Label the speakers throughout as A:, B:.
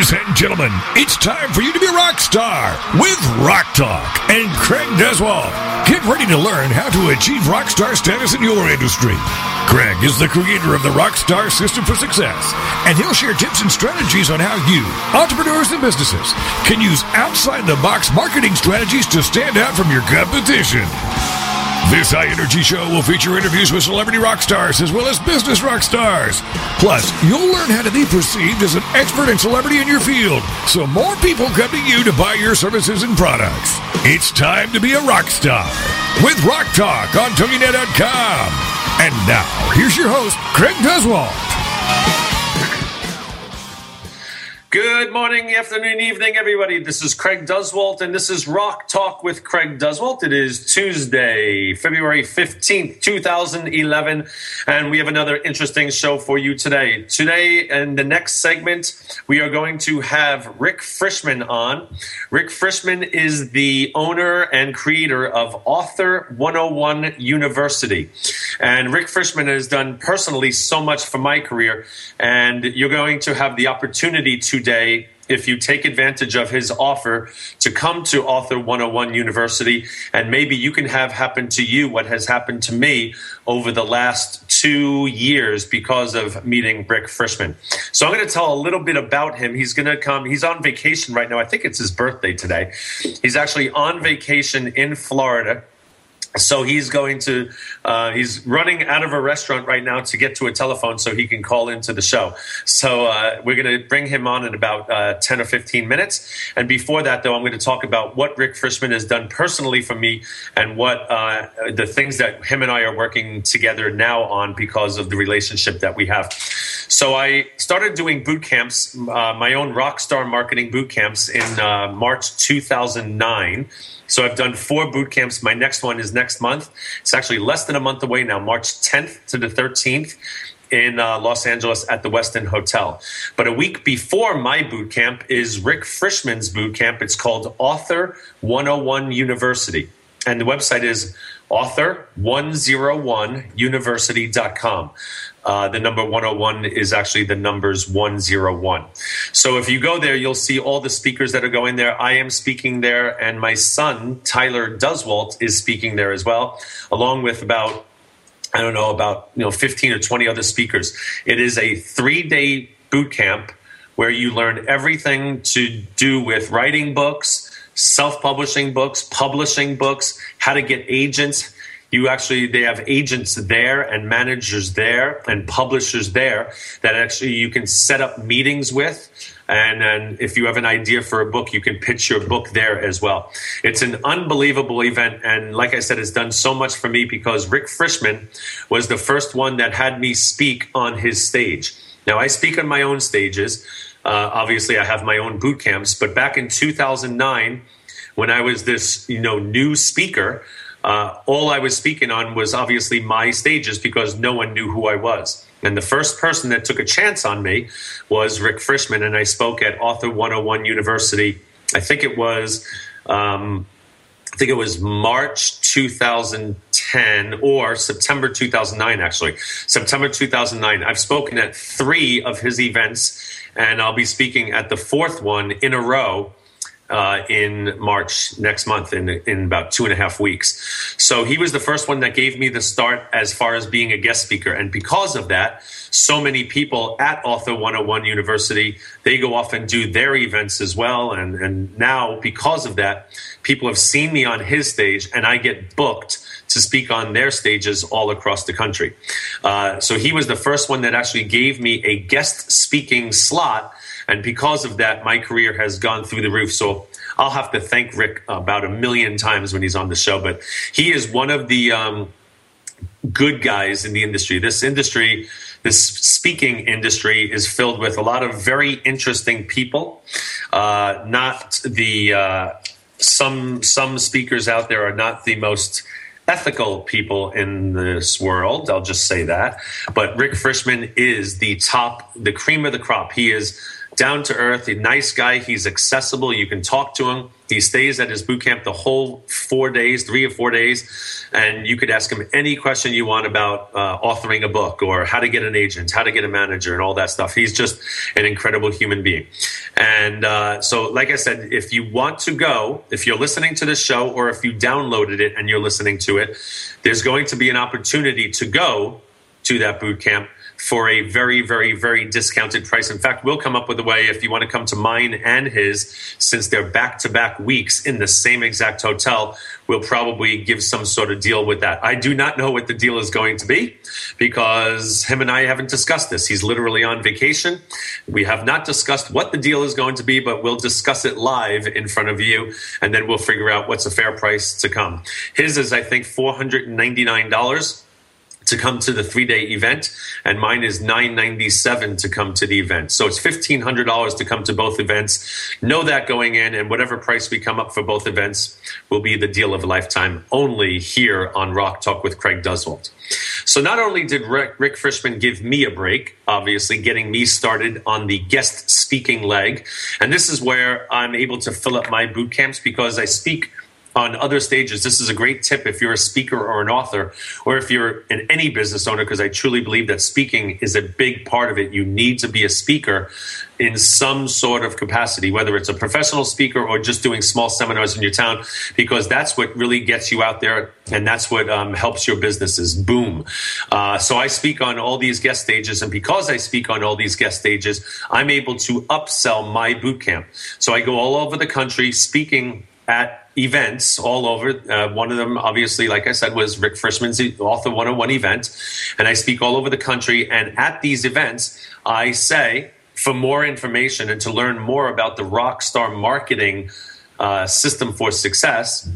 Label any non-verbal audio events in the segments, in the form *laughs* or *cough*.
A: Ladies and gentlemen, it's time for you to be a rock star with Rock Talk and Craig Duswalt. Get ready to learn how to achieve rock star status in your industry. Craig is the creator of the Rockstar System for Success, and he'll share tips and strategies on how you, entrepreneurs and businesses, can use outside the box marketing strategies to stand out from your competition. This high energy show will feature interviews with celebrity rock stars as well as business rock stars. Plus, you'll learn how to be perceived as an expert and celebrity in your field so more people come to you to buy your services and products. It's time to be a rock star with Rock Talk on TogiNet.com. And now, here's your host, Craig Duswalt.
B: Good morning, afternoon, evening, everybody. This is Craig Duswalt, and this is Rock Talk with Craig Duswalt. It is Tuesday, February 15th, 2011, and we have another interesting show for you today. Today, in the next segment, we are going to have Rick Frishman on. Rick Frishman is the owner and creator of Author 101 University. And Rick Frishman has done personally so much for my career, and you're going to have the opportunity to today if you take advantage of his offer to come to Author 101 University, and maybe you can have happen to you what has happened to me over the last two years because of meeting Rick Frishman. So I'm going to tell a little bit about him. He's going to come, he's on vacation right now. I think it's his birthday today. He's actually on vacation in Florida so he's going to uh, he's running out of a restaurant right now to get to a telephone so he can call into the show. So uh, we're going to bring him on in about uh, 10 or 15 minutes. And before that though i'm going to talk about what rick frishman has done personally for me and what uh, the things that him and i are working together now on because of the relationship that we have. So i started doing boot camps uh, my own rock star marketing boot camps in uh, march 2009 so I've done four boot camps. My next one is next month. It's actually less than a month away now, March 10th to the 13th in uh, Los Angeles at the Westin Hotel. But a week before my boot camp is Rick Frishman's boot camp. It's called Author 101 University. And the website is author101university.com. Uh, the number 101 is actually the numbers 101. So if you go there, you'll see all the speakers that are going there. I am speaking there, and my son, Tyler Duswalt, is speaking there as well, along with about, I don't know, about you know 15 or 20 other speakers. It is a three day boot camp where you learn everything to do with writing books, self publishing books, publishing books, how to get agents you actually they have agents there and managers there and publishers there that actually you can set up meetings with. And, and if you have an idea for a book you can pitch your book there as well. It's an unbelievable event. And like i said it's done so much for me because rick frishman was the first one that had me speak on his stage. Now i speak on my own stages. Uh, obviously i have my own boot camps. But back in 2009 when i was this you know new speaker uh, all I was speaking on was obviously my stages because no one knew who I was. And the first person that took a chance on me was Rick Frishman, and I spoke at Author 101 University. I think it was, um, I think it was March 2010 or September 2009. Actually, September 2009. I've spoken at three of his events, and I'll be speaking at the fourth one in a row uh, in March next month, in in about two and a half weeks. So he was the first one that gave me the start as far as being a guest speaker, and because of that, so many people at Author 101 University they go off and do their events as well, and and now because of that, people have seen me on his stage, and I get booked to speak on their stages all across the country. Uh, so he was the first one that actually gave me a guest speaking slot and because of that, my career has gone through the roof. So I'll have to thank Rick about a million times when he's on the show. But he is one of the um, good guys in the industry. This industry, this speaking industry, is filled with a lot of very interesting people. Uh, not the uh, some some speakers out there are not the most ethical people in this world. I'll just say that. But Rick Frishman is the top, the cream of the crop. He is down to earth, a nice guy. He's accessible. You can talk to him. He stays at his boot camp the whole four days, three or four days, and you could ask him any question you want about uh, authoring a book or how to get an agent, how to get a manager, and all that stuff. He's just an incredible human being. And uh, so, like I said, if you want to go, if you're listening to this show or if you downloaded it and you're listening to it, there's going to be an opportunity to go to that boot camp for a very, very, very discounted price. In fact, we'll come up with a way if you want to come to mine and his, since they're back to back weeks in the same exact hotel, we'll probably give some sort of deal with that. I do not know what the deal is going to be because him and I haven't discussed this. He's literally on vacation. We have not discussed what the deal is going to be, but we'll discuss it live in front of you and then we'll figure out what's a fair price to come. His is, I think, $499 to come to the three day event, and mine is nine ninety seven to come to the event. So it's fifteen hundred dollars to come to both events. Know that going in, and whatever price we come up for both events will be the deal of a lifetime. Only here on Rock Talk with Craig Duswalt. So not only did Rick, Rick Frishman give me a break, obviously getting me started on the guest speaking leg, and this is where I'm able to fill up my boot camps because I speak on other stages. This is a great tip if you're a speaker or an author, or if you're in any business owner, because I truly believe that speaking is a big part of it. You need to be a speaker in some sort of capacity, whether it's a professional speaker or just doing small seminars in your town, because that's what really gets you out there and that's what um, helps your businesses boom. Uh, so I speak on all these guest stages, and because I speak on all these guest stages, I'm able to upsell my boot camp. So I go all over the country speaking at events all over. Uh, one of them, obviously, like I said, was Rick Frishman's Author 101 event. And I speak all over the country. And at these events, I say, for more information and to learn more about the Rockstar marketing uh, system for success,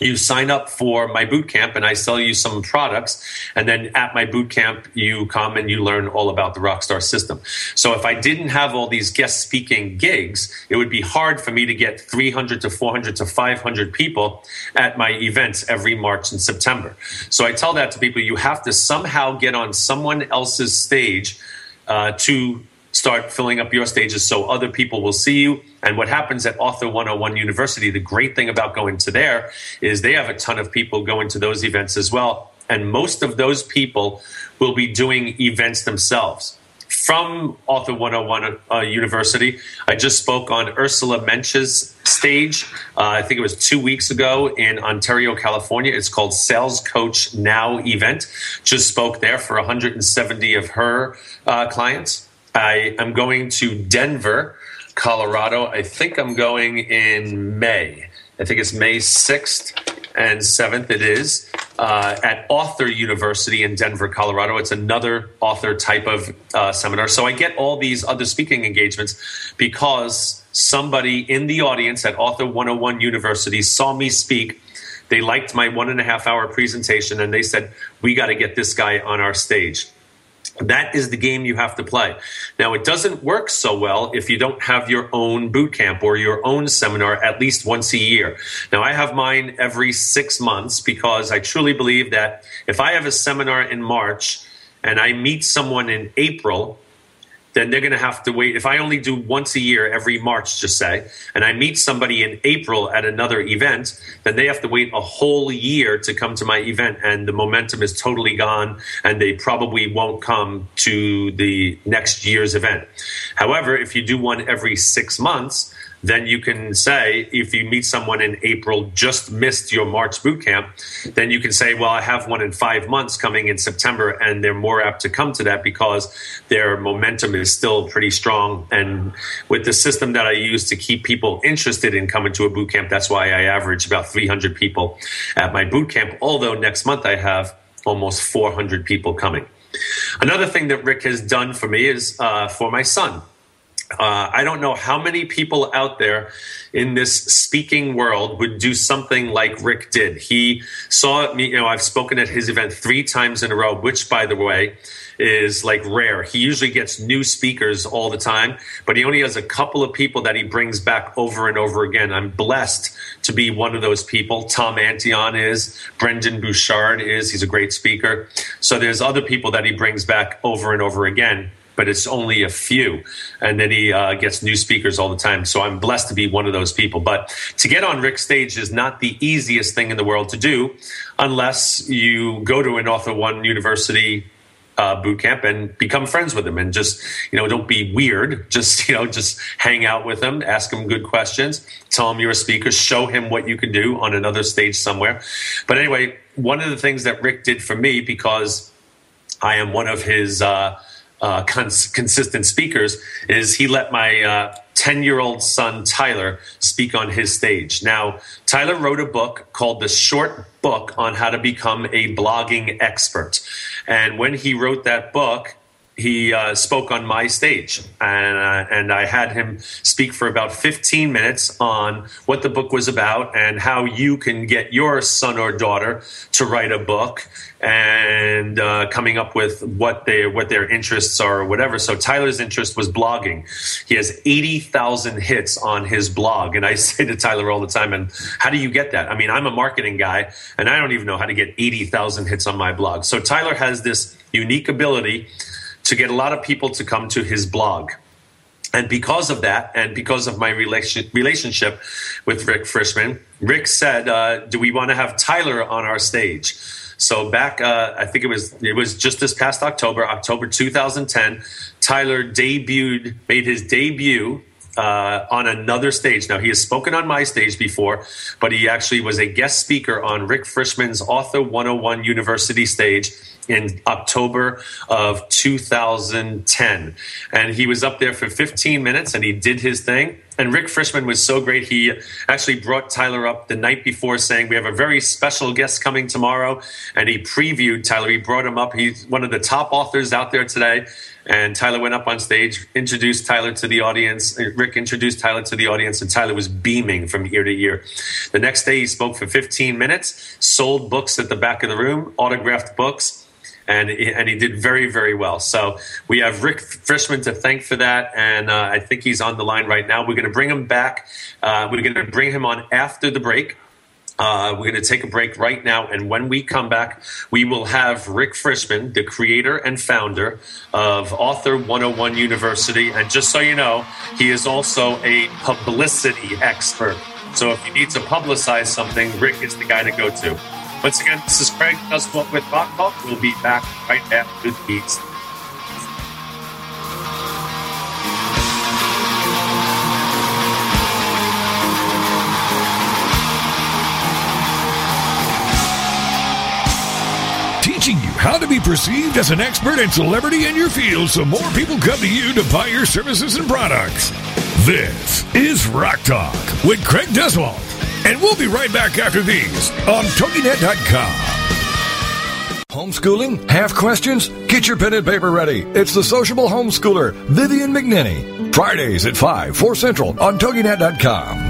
B: you sign up for my boot camp and I sell you some products. And then at my boot camp, you come and you learn all about the Rockstar system. So if I didn't have all these guest speaking gigs, it would be hard for me to get 300 to 400 to 500 people at my events every March and September. So I tell that to people you have to somehow get on someone else's stage uh, to start filling up your stages so other people will see you. And what happens at Author 101 University, the great thing about going to there is they have a ton of people going to those events as well. And most of those people will be doing events themselves. From Author 101 uh, University, I just spoke on Ursula Mentjes's stage. Uh, I think it was two weeks ago in Ontario, California. It's called Sales Coach Now event. Just spoke there for 170 of her uh, clients. I am going to Denver, Colorado. I think I'm going in May. I think it's May 6th and 7th, it is, uh, at Author University in Denver, Colorado. It's another author type of uh, seminar. So I get all these other speaking engagements because somebody in the audience at Author 101 University saw me speak. They liked my one and a half hour presentation and they said, We got to get this guy on our stage. That is the game you have to play. Now, it doesn't work so well if you don't have your own boot camp or your own seminar at least once a year. Now, I have mine every six months because I truly believe that if I have a seminar in March and I meet someone in April, then they're going to have to wait. If I only do once a year, every March, just say, and I meet somebody in April at another event, then they have to wait a whole year to come to my event, and the momentum is totally gone, and they probably won't come to the next year's event. However, if you do one every six months, then you can say if you meet someone in April just missed your March boot camp, then you can say, well, I have one in five months coming in September, and they're more apt to come to that because their momentum is still pretty strong. And with the system that I use to keep people interested in coming to a boot camp, that's why I average about 300 people at my boot camp. Although next month I have almost 400 people coming. Another thing that Rick has done for me is uh, for my son. Uh, I don't know how many people out there in this speaking world would do something like Rick did. He saw me, you know, I've spoken at his event three times in a row, which, by the way, is like rare. He usually gets new speakers all the time, but he only has a couple of people that he brings back over and over again. I'm blessed to be one of those people. Tom Antion is, Brendon Burchard is. He's a great speaker. So there's other people that he brings back over and over again but it's only a few. And then he uh, gets new speakers all the time. So I'm blessed to be one of those people. But to get on Rick's stage is not the easiest thing in the world to do unless you go to an Author One University uh, boot camp and become friends with him and just you know don't be weird *laughs* just you know just hang out with him ask him good questions tell him you're a speaker show him what you can do on another stage somewhere but anyway one of the things that rick did for me because i am one of his uh, uh, cons- consistent speakers is he let my 10 uh, year old son Tyler speak on his stage. Now, Tyler wrote a book called The Short Book on How to Become a Blogging Expert. And when he wrote that book, he uh, spoke on my stage, and uh, and I had him speak for about 15 minutes on what the book was about and how you can get your son or daughter to write a book and uh, coming up with what they what their interests are or whatever. So Tyler's interest was blogging. He has 80,000 hits on his blog, and I *laughs* say to Tyler all the time, "And how do you get that? I mean, I'm a marketing guy, and I don't even know how to get 80,000 hits on my blog." So Tyler has this unique ability to get a lot of people to come to his blog. And because of that, and because of my relation, relationship with Rick Frishman, Rick said, uh, "Do we want to have Tyler on our stage?" So back, uh, I think it was it was just this past October, October 2010. Tyler debuted, made his debut uh, on another stage. Now, he has spoken on my stage before, but he actually was a guest speaker on Rick Frishman's Author 101 University stage in October of 2010. And he was up there for 15 minutes and he did his thing. And Rick Frishman was so great. He actually brought Tyler up the night before saying, We have a very special guest coming tomorrow. And he previewed Tyler. He brought him up. He's one of the top authors out there today. And Tyler went up on stage, introduced Tyler to the audience. Uh, Rick introduced Tyler to the audience, and Tyler was beaming from ear to ear. The next day, he spoke for 15 minutes, sold books at the back of the room, autographed books and and he did very very well. So we have Rick Frishman to thank for that, and uh, I think he's on the line right now. We're going to bring him back. Uh, we're going to bring him on after the break. Uh, we're going to take a break right now, and when we come back, we will have Rick Frishman, the creator and founder of Author 101 University. And just so you know, he is also a publicity expert. So if you need to publicize something, Rick is the guy to go to. Once again, this is Craig Does with Rock Talk. We'll be back right after these.
A: Teaching you how to be perceived as an expert and celebrity in your field so more people come to you to buy your services and products. This is Rock Talk with Craig Duswalt. And we'll be right back after these on TogiNet.com. Homeschooling? Have questions? Get your pen and paper ready. It's the sociable homeschooler, Vivian McNinney. Fridays at 5, 4 Central on TogiNet.com.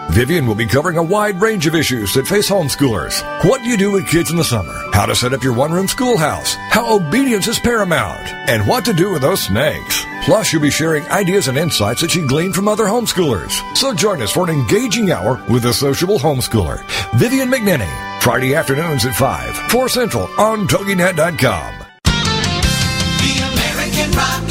A: Vivian will be covering a wide range of issues that face homeschoolers. What do you do with kids in the summer? How to set up your one room schoolhouse? How obedience is paramount? And what to do with those snakes? Plus, you'll be sharing ideas and insights that she gleaned from other homeschoolers. So join us for an engaging hour with the sociable homeschooler, Vivian McNinney. Friday afternoons at 5, 4 Central on TogiNet.com.
C: The American Rock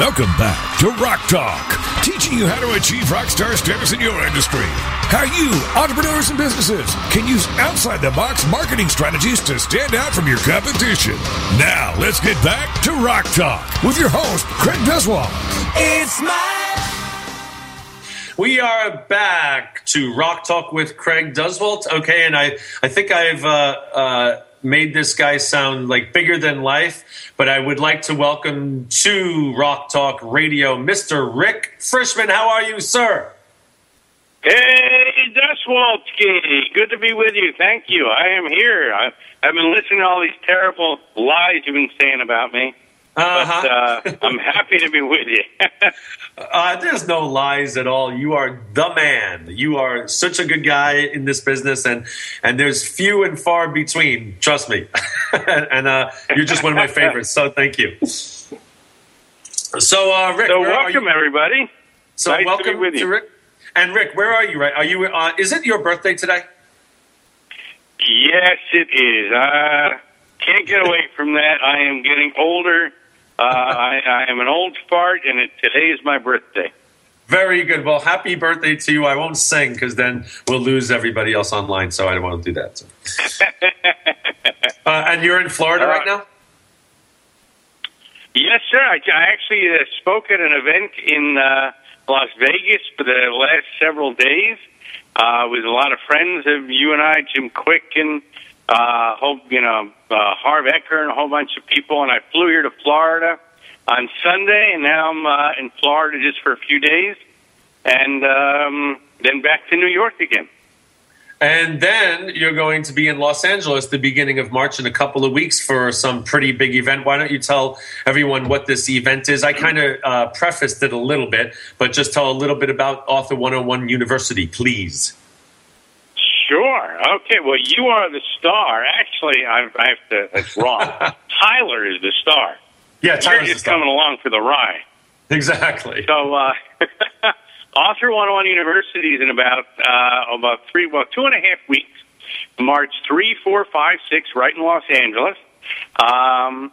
A: Welcome back to Rock Talk, teaching you how to achieve rock star status in your industry. How you, entrepreneurs and businesses, can use outside the box marketing strategies to stand out from your competition. Now, let's get back to Rock Talk with your host, Craig Duswalt.
C: It's my
B: We are back to Rock Talk with Craig Duswalt. Okay, and I, I think I've uh, uh, made this guy sound like bigger than life, but I would like to welcome to Rock Talk Radio Mr. Rick Frishman. How are you, sir?
D: Hey, Duswalski. Good to be with you. Thank you. I am here. I, I've been listening to all these terrible lies you've been saying about me.
B: Uh-huh.
D: But uh, I'm happy to be with you. *laughs*
B: Uh, there's no lies at all. You are the man. You are such a good guy in this business, and and there's few and far between. Trust me. *laughs* and uh, you're just one of my *laughs* favorites. So thank you. So, uh, Rick,
D: so welcome, everybody.
B: So
D: Nice to
B: welcome
D: with you.
B: Rick. And Rick, where are you? Right? Are you? Uh, is it your birthday today?
D: Yes, it is. Uh, can't get away from that. I am getting older. Uh, I, I am an old fart, and it, today is my birthday.
B: Very good. Well, happy birthday to you. I won't sing because then we'll lose everybody else online. So I don't want to do that. So. *laughs* uh, and you're in Florida right now.
D: Yes, sir. I, I actually uh, spoke at an event in uh, Las Vegas for the last several days uh, with a lot of friends of you and I, Jim Kwik and uh, you know uh, Harv Eker and a whole bunch of people. And I flew here to Florida on Sunday, and now I'm uh, in Florida just for a few days, and um, then back to New York again.
B: And then you're going to be in Los Angeles the beginning of March in a couple of weeks for some pretty big event. Why don't you tell everyone what this event is? I kind of uh, prefaced it a little bit, but just tell a little bit about Author 101 University, please.
D: Sure. Okay. Well, you are the star. Actually, I, I have to. That's wrong. *laughs* Tyler is the star.
B: Yeah,
D: You're
B: Tyler's the
D: just
B: star.
D: coming along for the ride.
B: Exactly.
D: So, uh, *laughs* Author 101 University is in about uh, about three, well, two and a half weeks. March three, four, five, six, right in Los Angeles. Um,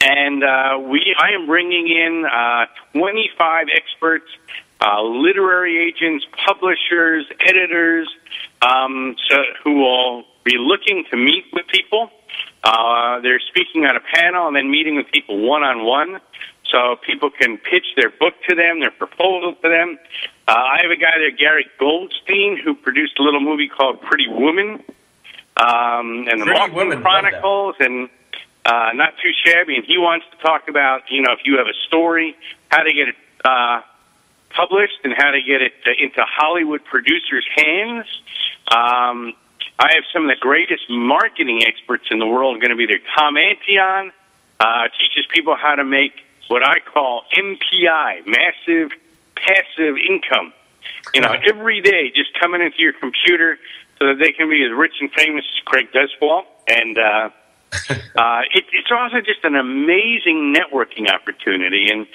D: and uh, we, I am bringing in uh, 25 experts, uh, literary agents, publishers, editors, um, so, who will be looking to meet with people. Uh, they're speaking on a panel and then meeting with people one on one so people can pitch their book to them, their proposal to them. Uh, I have a guy there, Gary Goldstein, who produced a little movie called Pretty Woman, um, and the
B: Woman,
D: Chronicles, and uh, not too shabby. And he wants to talk about, you know, if you have a story, how to get it uh, published and how to get it into Hollywood producers' hands. Um, I have some of the greatest marketing experts in the world going to be there. Tom Antion uh, teaches people how to make what I call MPI, massive passive income. You know, every day just coming into your computer so that they can be as rich and famous as Craig Duswalt. And uh, *laughs* uh, it, it's also just an amazing networking opportunity. And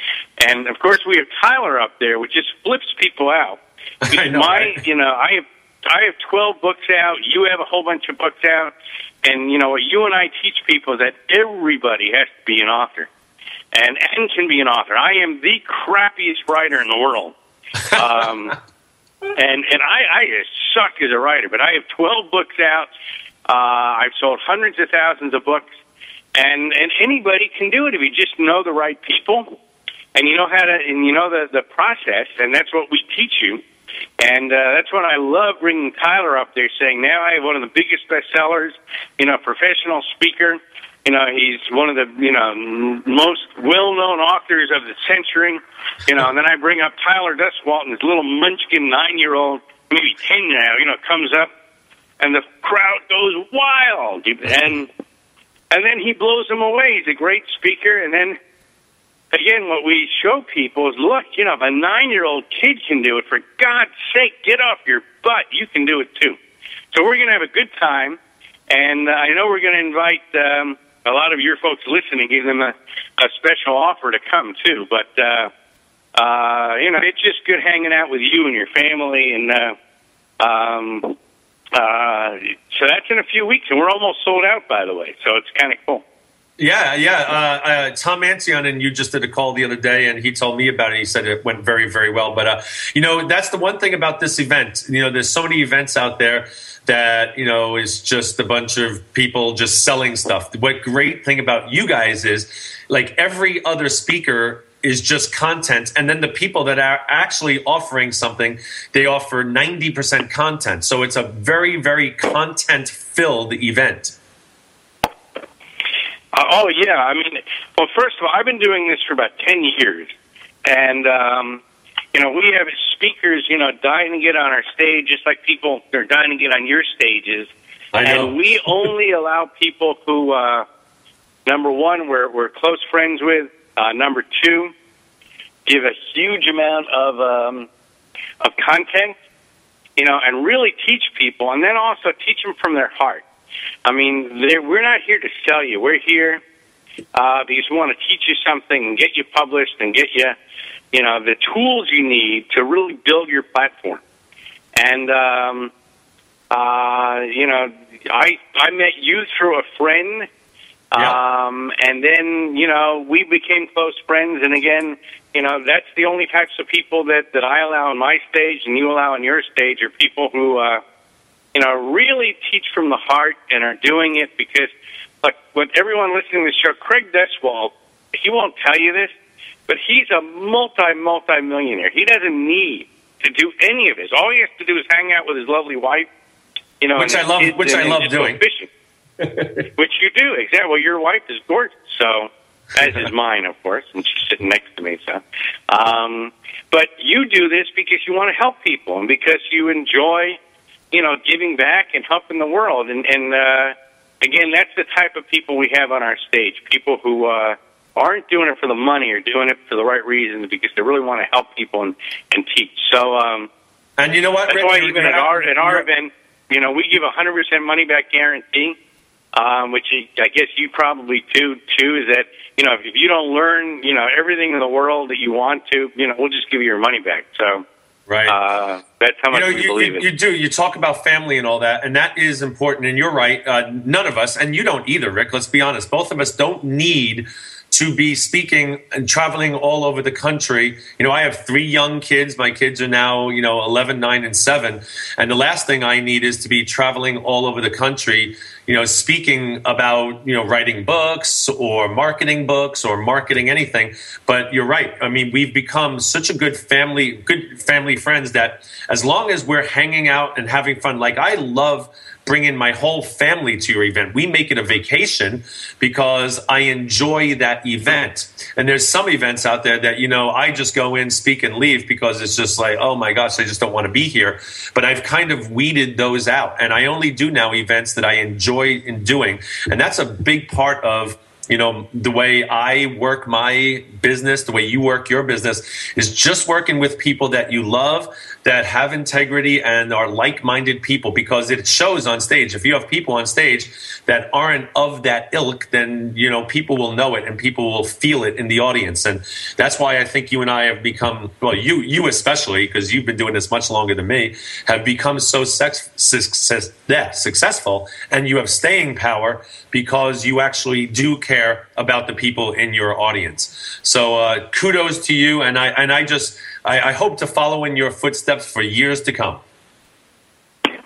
D: and of course we have Tyler up there, which just flips people out. *laughs*
B: I know,
D: My,
B: right?
D: you know, I have I have twelve books out. You have a whole bunch of books out, and you know what you and I teach people is that everybody has to be an author, and and can be an author. I am the crappiest writer in the world. *laughs* Um, and and I, I just suck as a writer, but I have twelve books out. Uh, I've sold hundreds of thousands of books, and and anybody can do it if you just know the right people, and you know how to and you know the the process, and that's what we teach you. And uh, that's what I love bringing Tyler up there, saying now I have one of the biggest bestsellers, you know, professional speaker. You know, he's one of the you know most well-known authors of the century. You know, and then I bring up Tyler Duswalt and his little munchkin nine-year-old, maybe ten now. You know, comes up, and the crowd goes wild, and and then he blows them away. He's a great speaker, and then again, what we show people is, look, you know, if a nine-year-old kid can do it, for God's sake, get off your butt. You can do it too. So we're going to have a good time, and uh, I know we're going to invite um, a lot of your folks listening, give them a, a special offer to come too. But uh, uh, you know, it's just good hanging out with you and your family, and uh, um, uh, so that's in a few weeks, and we're almost sold out, by the way. So it's kind of cool.
B: Yeah, yeah. Uh, uh, Tom Antion and you just did a call the other day, and he told me about it. He said it went very, very well. But uh, you know, that's the one thing about this event. You know, there's so many events out there that you know is just a bunch of people just selling stuff. What great thing about you guys is, like every other speaker is just content and then the people that are actually offering something they offer 90% content so it's a very very content filled event
D: Uh, oh yeah, I mean, well, first of all, I've been doing this for about ten years, and um, you know, we have speakers, you know, dying to get on our stage, just like people are dying to get on your stages.
B: I know.
D: And we only *laughs* allow people who, uh, number one, we're we're close friends with. Uh, number two, give a huge amount of um, of content, you know, and really teach people, and then also teach them from their heart. I mean, we're not here to sell you. We're here uh, because we want to teach you something and get you published and get you, you know, the tools you need to really build your platform. And um, uh, you know, I I met you through a friend.
B: Yeah.
D: Um, and then, you know, we became close friends. And again, you know, that's the only types of people that, that I allow on my stage and you allow on your stage are people who, uh, you know, really teach from the heart and are doing it because, like, with everyone listening to the show, Craig Duswalt, he won't tell you this, but he's a multi, multi millionaire. He doesn't need to do any of this. All he has to do is hang out with his lovely wife, you know,
B: Which
D: and
B: I love-
D: his
B: which I love doing.
D: Fishing. *laughs* which you do exactly. Well, your wife is gorgeous, so as is *laughs* mine, of course, and she's sitting next to me. So, um, but you do this because you want to help people and because you enjoy, you know, giving back and helping the world. And, and uh, again, that's the type of people we have on our stage. People who uh, aren't doing it for the money or doing it for the right reasons because they really want to help people and, and teach. So. Um,
B: and you know what
D: that's
B: Rick?
D: why even at our at our event, you know, we give a hundred percent money back guarantee, um, which I guess you probably do too. Is that you know if you don't learn you know everything in the world that you want to, you know, we'll just give you your money back. So
B: right
D: uh, that's how
B: you
D: much
B: know,
D: we
B: you,
D: believe
B: you,
D: it.
B: you do. You talk about family and all that, and that is important. And you're right. Uh, none of us, and you don't either, Rick. Let's be honest. Both of us don't need to be speaking and traveling all over the country. You know, I have three young kids. My kids are now, you know, 11, 9, and 7. And the last thing I need is to be traveling all over the country, you know, speaking about, you know, writing books or marketing books or marketing anything. But you're right. I mean, we've become such a good family, good family friends that as long as we're hanging out and having fun, like I love bringing my whole family to your event. We make it a vacation because I enjoy that event. And there's some events out there that, you know, I just go in, speak, and leave because it's just like, oh my gosh, I just don't want to be here. But I've kind of weeded those out. And I only do now events that I enjoy in doing. And that's a big part of you know the way i work my business the way you work your business is just working with people that you love that have integrity and are like-minded people because it shows on stage. If you have people on stage that aren't of that ilk then you know people will know it and people will feel it in the audience. And that's why i think you and i have become well you you especially because you've been doing this much longer than me have become so sex, success, yeah, successful. And you have staying power because you actually do care about the people in your audience. So uh, kudos to you, and I and I just I, I hope to follow in your footsteps for years to come.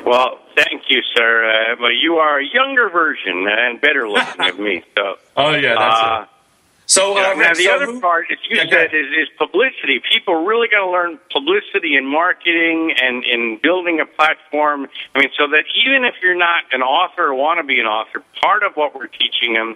D: well, thank you, sir. Uh, but you are a younger version and better looking of me. So. *laughs*
B: Oh yeah, that's
D: Uh,
B: it. So uh,
D: now
B: Rick,
D: the
B: so
D: other
B: who-
D: part, as you
B: Yeah,
D: said, is, is publicity. People really got to learn publicity and marketing and in building a platform. I mean, so that even if you're not an author or want to be an author, part of what we're teaching them,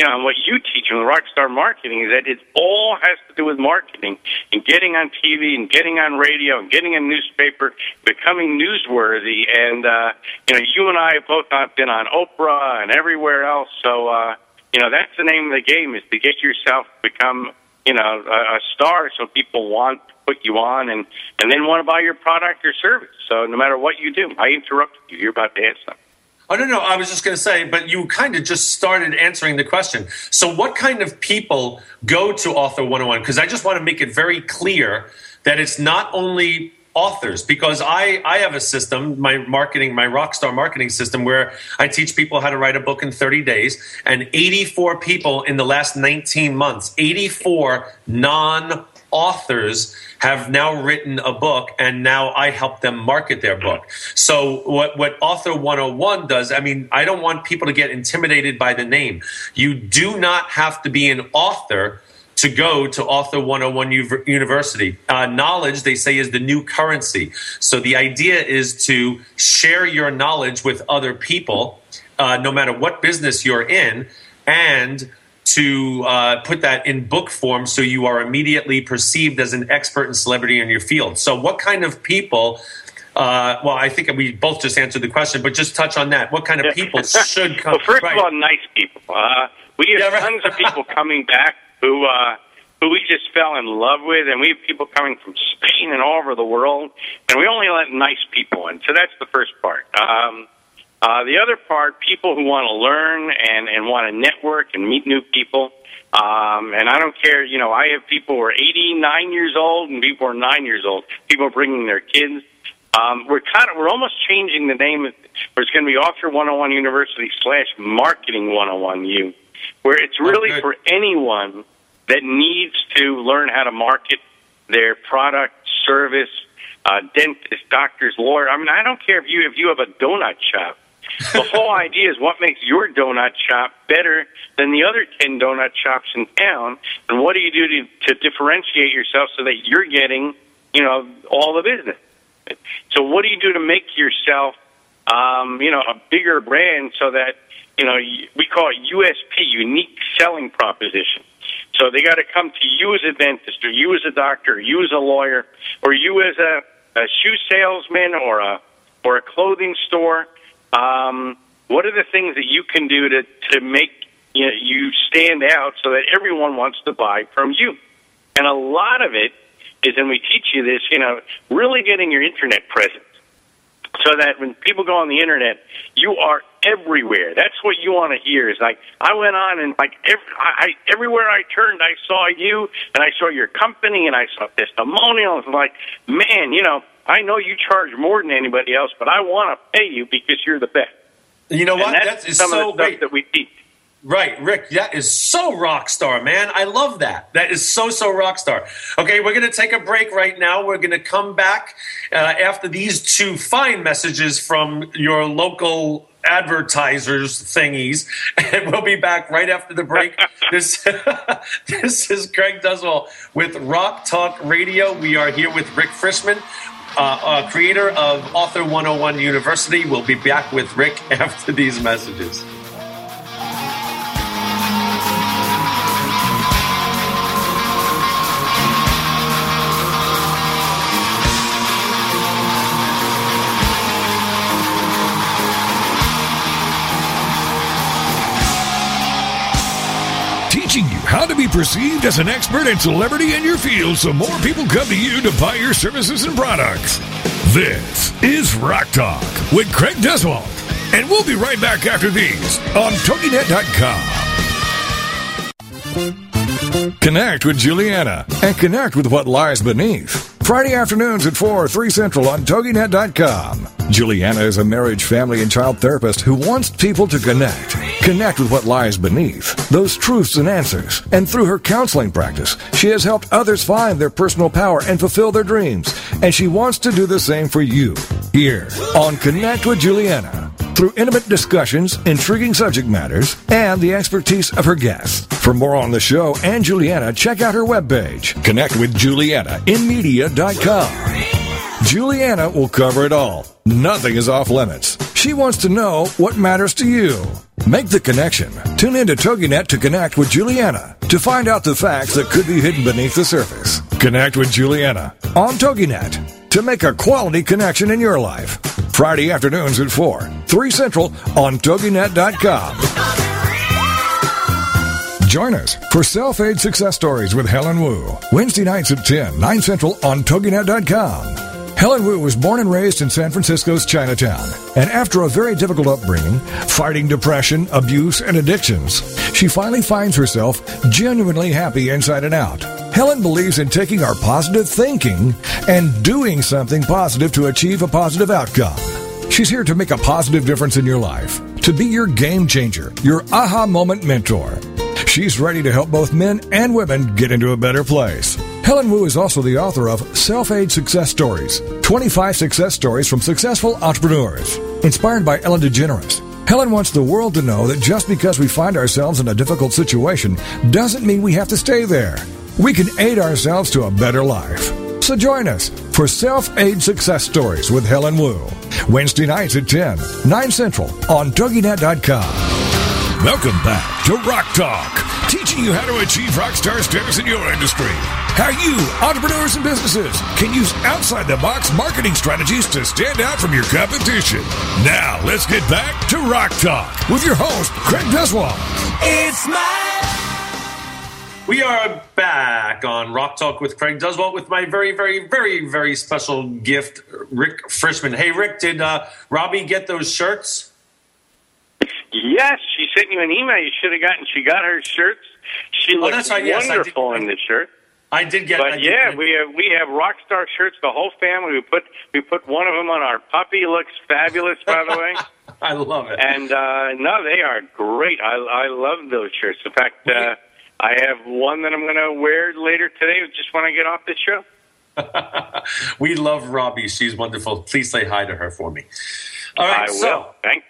D: you know, and what you teach the Rockstar Marketing, is that it all has to do with marketing and getting on TV and getting on radio and getting a newspaper, becoming newsworthy. And uh, you know, you and I have both not been on Oprah and everywhere else, so. uh you know that's the name of the game is to get yourself become you know a, a star so people want to put you on and and then want to buy your product or service so no matter what you do i interrupted you you're about to ask something
B: Oh no, no, I was just going to say, but you kind of just started answering the question. So, what kind of people go to Author 101? Because I just want to make it very clear that it's not only authors because I, I have a system, my marketing, my rockstar marketing system, where I teach people how to write a book in 30 days. And 84 people in the last 19 months, 84 non authors have now written a book and now I help them market their book. So what what author 101 does, I mean, I don't want people to get intimidated by the name. You do not have to be an author to go to Author 101 U- University. Uh, knowledge, they say, is the new currency. So the idea is to share your knowledge with other people, uh, no matter what business you're in, and to uh, put that in book form so you are immediately perceived as an expert and celebrity in your field. So, what kind of people? Uh, well, I think we both just answered the question, but just touch on that. What kind of people *laughs* should come?
D: well, first
B: right.
D: of all, nice people. Uh, we have
B: Yeah, right.
D: tons of people *laughs* coming back who uh, who we just fell in love with, and we have people coming from Spain and all over the world, and we only let nice people in. So that's the first part. Um, uh, the other part, people who want to learn and, and want to network and meet new people. Um, and I don't care, you know, I have people who are 89 years old and people who are 9 years old. People are bringing their kids. Um, we're kind of, we're almost changing the name. Where it's going to be Author 101 University slash Marketing 101 U, where it's really
B: good.
D: for anyone that needs to learn how to market their product, service, uh, dentist, doctors, lawyer. I mean, I don't care if you if you have a donut shop. *laughs* The whole idea is what makes your donut shop better than the other 10 donut shops in town, and what do you do to, to differentiate yourself so that you're getting, you know, all the business? So what do you do to make yourself, um, you know, a bigger brand so that, you know, we call it USP, unique selling proposition. So they got to come to you as a dentist, or you as a doctor, or you as a lawyer, or you as a, a shoe salesman, or a or a clothing store. Um, what are the things that you can do to to make you, know, you stand out so that everyone wants to buy from you? And a lot of it is, and we teach you this, you know, really getting your internet presence so that when people go on the internet, you are everywhere. That's what you want to hear. Is like I went on and like every, I, I, everywhere I turned, I saw you and I saw your company and I saw testimonials. Like, man, you know, I know you charge more than anybody else, but I want to pay you because you're the best.
B: You know what?
D: That's
B: That is
D: some
B: so
D: of the stuff that we teach.
B: Right, Rick, that is so rock star, man. I love that. That is so, so rock star. Okay, we're going to take a break right now. We're going to come back uh, after these two fine messages from your local advertisers thingies, *laughs* and we'll be back right after the break. *laughs* this, *laughs* this is Craig Duswalt with Rock Talk Radio. We are here with Rick Frishman. Uh, uh, creator of Author 101 University. We'll be back with Rick *laughs* after these messages.
A: Perceived as an expert and celebrity in your field so more people come to you to buy your services and products. This is Rock Talk with Craig Duswalt. And we'll be right back after these on TogiNet.com. Connect with Juliana and connect with what lies beneath. Friday afternoons at 4, 3 Central on TogiNet.com. Juliana is a marriage, family, and child therapist who wants people to connect. Connect with what lies beneath, those truths and answers. And through her counseling practice, she has helped others find their personal power and fulfill their dreams. And she wants to do the same for you here on Connect with Juliana through intimate discussions, intriguing subject matters, and the expertise of her guests. For more on the show and Juliana, check out her webpage. Connect with JulianaInMedia.com. Juliana will cover it all. Nothing is off limits. She wants to know what matters to you. Make the connection. Tune in to TogiNet to connect with Juliana to find out the facts that could be hidden beneath the surface. Connect with Juliana on TogiNet to make a quality connection in your life. Friday afternoons at 4, 3 Central on TogiNet.com. Join us for Self Aid Success Stories with Helen Wu. Wednesday nights at 10, 9 Central on TogiNet.com. Helen Wu was born and raised in San Francisco's Chinatown. And after a very difficult upbringing, fighting depression, abuse, and addictions, she finally finds herself genuinely happy inside and out. Helen believes in taking our positive thinking and doing something positive to achieve a positive outcome. She's here to make a positive difference in your life, to be your game changer, your aha moment mentor. She's ready to help both men and women get into a better place. Helen Wu is also the author of Self Aid Success Stories 25 Success Stories from Successful Entrepreneurs. Inspired by Ellen DeGeneres, Helen wants the world to know that just because we find ourselves in a difficult situation doesn't mean we have to stay there. We can aid ourselves to a better life. So join us for Self Aid Success Stories with Helen Wu. Wednesday nights at 10, 9 Central on TogiNet.com.
E: Welcome back to Rock Talk, teaching you how to achieve rock star status in your industry. How you, entrepreneurs and businesses, can use outside the box marketing strategies to stand out from your competition. Now, let's get back to Rock Talk with your host, Craig Duswalt.
C: It's my
B: We are back on Rock Talk with Craig Duswalt with my very, very, very, very special gift, Rick Frishman. Hey, Rick, did uh, Robbie get those shirts?
D: Yes, she sent you an email. You should have gotten. She got her shirts. She
B: Oh,
D: looks
B: right, yes,
D: wonderful in the shirt.
B: I did get.
D: But
B: did
D: yeah, we have we have Rockstar shirts. The whole family. We put we put one of them on our puppy. Looks fabulous, by the way. *laughs*
B: I love it.
D: And uh, no, they are great. I I love those shirts. In fact, uh, I have one that I'm going to wear later today, just when I get off this show. *laughs*
B: we love Robbie. She's wonderful. Please say hi to her for me. All right,
D: I
B: so
D: will. Thank.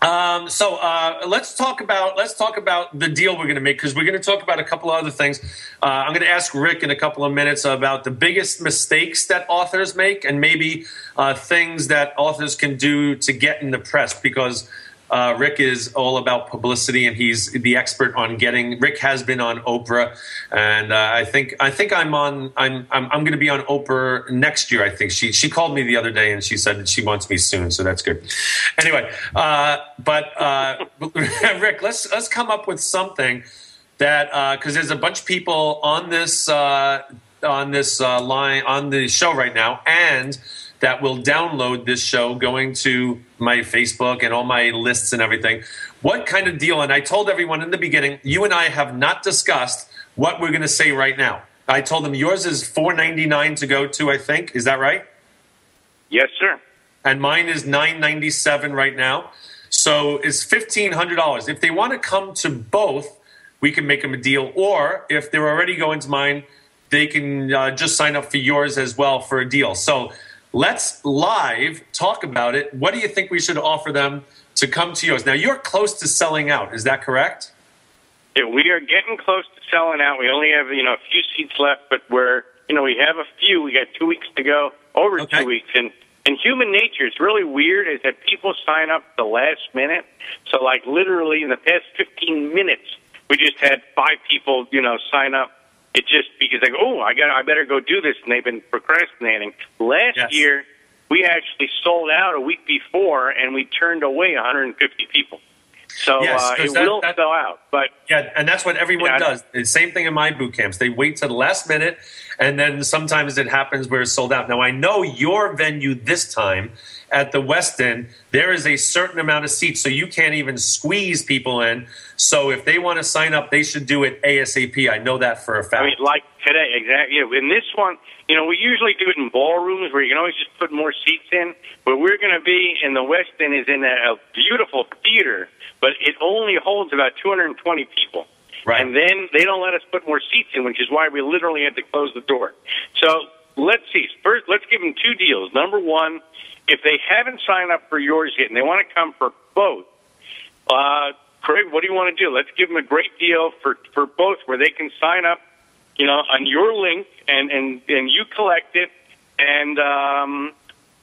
B: Um, so uh, let's talk about let's talk about the deal we're going to make because we're going to talk about a couple of other things. Uh, I'm going to ask Rick in a couple of minutes about the biggest mistakes that authors make and maybe uh, things that authors can do to get in the press because. Uh, Rick is all about publicity, and he's the expert on getting. Rick has been on Oprah, and uh, I think I think I'm on. I'm I'm, I'm going to be on Oprah next year. I think she she called me the other day, and she said that she wants me soon, so that's good. Anyway, uh, but uh, *laughs* Rick, let's let's come up with something that because there's a bunch of people on this uh, on this uh, line on the show right now, and that will download this show going to my Facebook and all my lists and everything. What kind of deal? And I told everyone in the beginning, you and I have not discussed what we're going to say right now. I told them yours is four ninety nine to go to. I think is that right?
D: Yes, sir.
B: and mine is nine ninety seven right now. So it's fifteen hundred dollars. If they want to come to both, we can make them a deal. Or if they're already going to mine, they can uh, just sign up for yours as well for a deal. So let's live talk about it. What do you think we should offer them to come to yours? Now you're close to selling out. Is that correct?
D: Yeah, we are getting close to selling out. We only have you know a few seats left, but we're you know we have a few. We got two weeks to go, over
B: Okay.
D: two weeks, and and human nature is really weird. Is that people sign up the last minute? So like literally in the past fifteen minutes, we just had five people you know sign up. It just because they go, oh, I got, I better go do this, and they've been procrastinating. Last
B: Yes.
D: year, we actually sold out a week before, and we turned away 150 people. So
B: Yes,
D: uh, it
B: that-
D: will
B: that-
D: sell out, but
B: Yeah, and that's what everyone
D: Yeah.
B: does. The same thing in my boot camps. They wait to the last minute, and then sometimes it happens where it's sold out. Now, I know your venue this time at the Westin, there is a certain amount of seats, so you can't even squeeze people in. So if they want to sign up, they should do it ASAP. I know that for a fact.
D: I mean, like today, exactly. In this one, you know, we usually do it in ballrooms where you can always just put more seats in. But we're going to be in the West End is in a, a beautiful theater, but it only holds about 220 people.
B: Right.
D: And then they don't let us put more seats in, which is why we literally had to close the door. So let's see. First, let's give them two deals. Number one, if they haven't signed up for yours yet and they want to come for both, uh, Craig, what do you want to do? Let's give them a great deal for for both, where they can sign up, you know, on your link and and and you collect it. And um,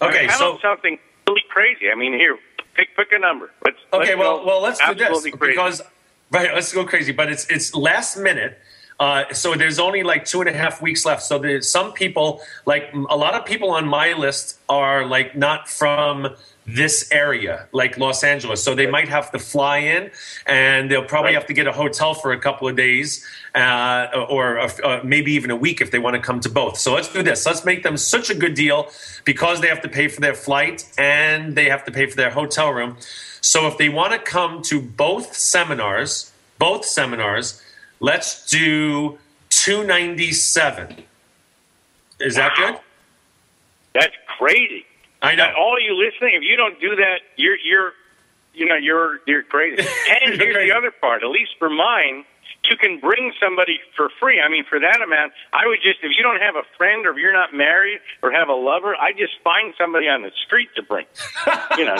B: Okay, so-
D: something really crazy? I mean, here, pick pick a number. Let's
B: Okay,
D: let's
B: well, well, let's do this
D: crazy.
B: because right, let's go crazy. But it's it's last minute, uh, so there's only like two and a half weeks left. So there's some people, like a lot of people on my list, are like not from this area, like Los Angeles. So they might have to fly in, and they'll probably
D: Right.
B: have to get a hotel for a couple of days, uh, or uh, maybe even a week if they want to come to both. So let's do this. Let's make them such a good deal because they have to pay for their flight and they have to pay for their hotel room. So if they want to come to both seminars, both seminars, let's do two ninety seven. Is that good?
D: That's crazy.
B: I know.
D: All you listening, if you don't do that, you're you're you know you're you're crazy. *laughs* And here's
B: crazy.
D: the other part. At least for mine, you can bring somebody for free. I mean, for that amount, I would just if you don't have a friend or if you're not married or have a lover, I just find somebody on the street to bring. *laughs* You know,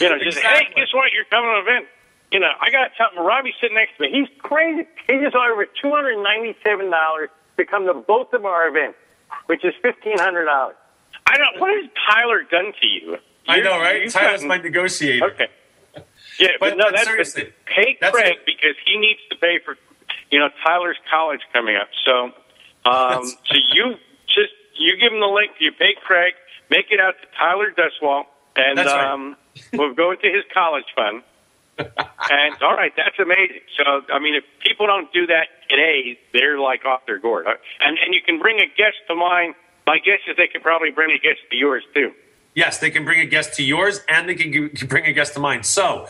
D: you know, just hey, guess what? You're coming to an event. You know, I got something. Robbie's sitting next to me. He's crazy. He just offered two hundred ninety-seven dollars to come to both of our events, which is fifteen hundred dollars. I don't. What has Tyler done to you?
B: I
D: You're-
B: know, right? Tyler's
D: gotten-
B: my negotiator.
D: Okay. Yeah, but,
B: But-
D: no,
B: but
D: that's
B: seriously,
D: pay
B: that's
D: Craig because he needs to pay for, you know, Tyler's college coming up. So, um, so you just you give him the link. You pay Craig, make it out to Tyler Duswalt, and
B: right.
D: um, we'll go into his college fund. *laughs* and all right, that's amazing. So, I mean, if people don't do that today, they're like off their gourd. And and you can bring a guest to mine. My guess is they could probably bring a guest to yours too.
B: Yes, they can bring a guest to yours, and they can bring a guest to mine. So,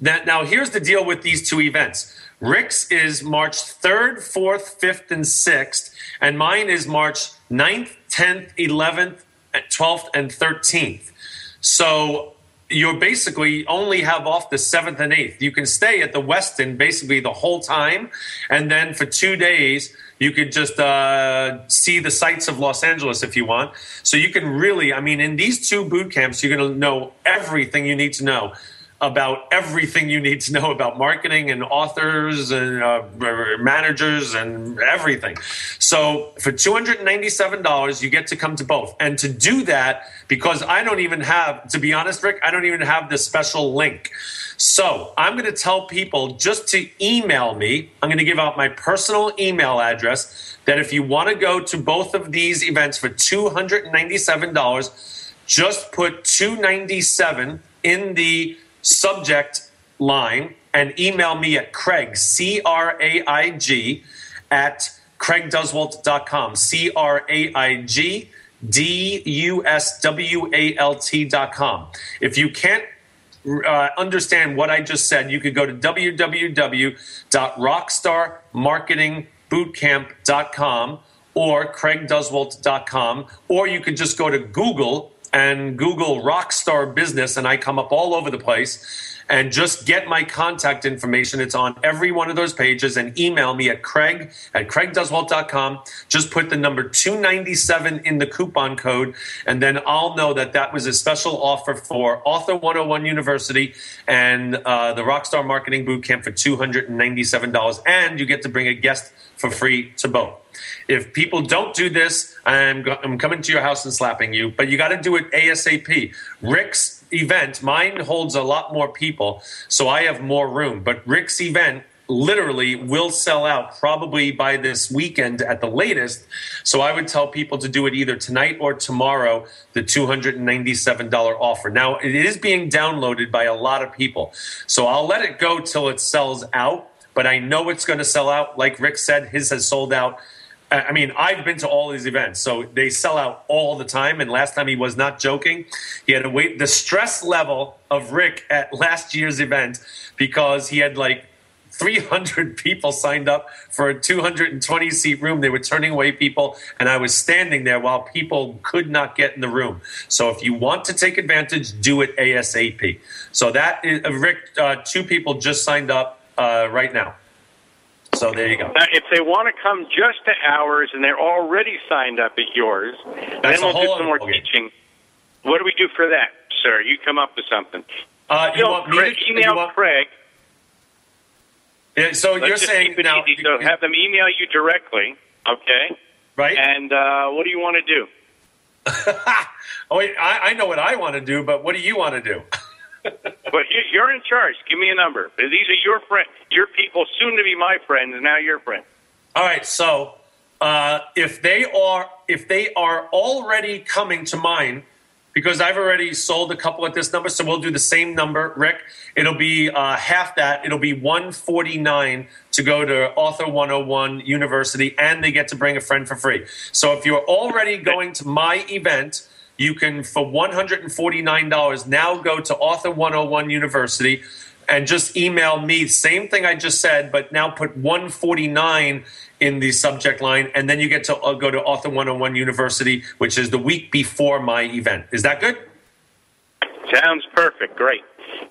B: that, now here's the deal with these two events. Rick's is March 3rd, 4th, 5th, and 6th, and mine is March 9th, 10th, 11th, 12th, and 13th. So you basically only have off the 7th and 8th. You can stay at the Westin basically the whole time, and then for two days, you could just uh, see the sights of Los Angeles if you want. So you can really, I mean, in these two boot camps, you're going to know everything you need to know about everything you need to know about marketing and authors and uh, managers and everything. So for $297, you get to come to both. And to do that, because I don't even have, to be honest, Rick, I don't even have the special link. So I'm going to tell people just to email me. I'm going to give out my personal email address that if you want to go to both of these events for $297, just put 297 in the subject line and email me at Craig, C R A I G, at craigduswalt.com. C R A I G D U S W A L T.com. If you can't uh, understand what I just said, you could go to www.rockstarmarketingbootcamp.com or craigduswalt.com, or you could just go to Google and Google Rockstar Business, and I come up all over the place. And just get my contact information. It's on every one of those pages and email me at craig at craigduswalt.com. Just put the number 297 in the coupon code, and then I'll know that that was a special offer for Author 101 University and uh, the Rockstar Marketing Bootcamp for $297. And you get to bring a guest for free to both. If people don't do this, I'm, go- I'm coming to your house and slapping you, but you got to do it ASAP. Rick's event, mine holds a lot more people, so I have more room, but Rick's event literally will sell out probably by this weekend at the latest. So I would tell people to do it either tonight or tomorrow, the $297 offer. Now, it is being downloaded by a lot of people. So I'll let it go till it sells out, but I know it's going to sell out. Like Rick said, his has sold out. I mean, I've been to all these events, so they sell out all the time. And last time he was not joking. He had to wait the stress level of Rick at last year's event because he had like 300 *laughs* people signed up for a 220 seat room. They were turning away people, and I was standing there while people could not get in the room. So if you want to take advantage, do it ASAP. So that is, uh, Rick, uh, two people just signed up uh, right now. So there you go.
D: Now, if they want to come just to ours and they're already signed up at yours,
B: That's
D: then we'll do some more teaching. What do we do for that, sir? You come up with something.
B: Uh, you want
D: Craig,
B: to,
D: email
B: you want-
D: Craig.
B: Yeah, so
D: Let's
B: you're saying now,
D: easy. So have them email you directly, okay?
B: right?
D: And uh, what do you want to do? *laughs*
B: oh, wait, I, I know what I want to do, but what do you want to do? *laughs*
D: But you- you're in charge. Give me a number. These are your friends, your people, soon to be my friends, and now your friends.
B: All right, so uh, if they are if they are already coming to mine, because I've already sold a couple at this number, so we'll do the same number, Rick. It'll be uh, half that. It'll be one forty nine to go to Author One Hundred One University, and they get to bring a friend for free. So if you're already going to my event. You can, for $149, now go to Author 101 University, and just email me. Same thing I just said, but now put 149 in the subject line, and then you get to uh, go to Author 101 University, which is the week before my event. Is that good?
D: Sounds perfect. Great.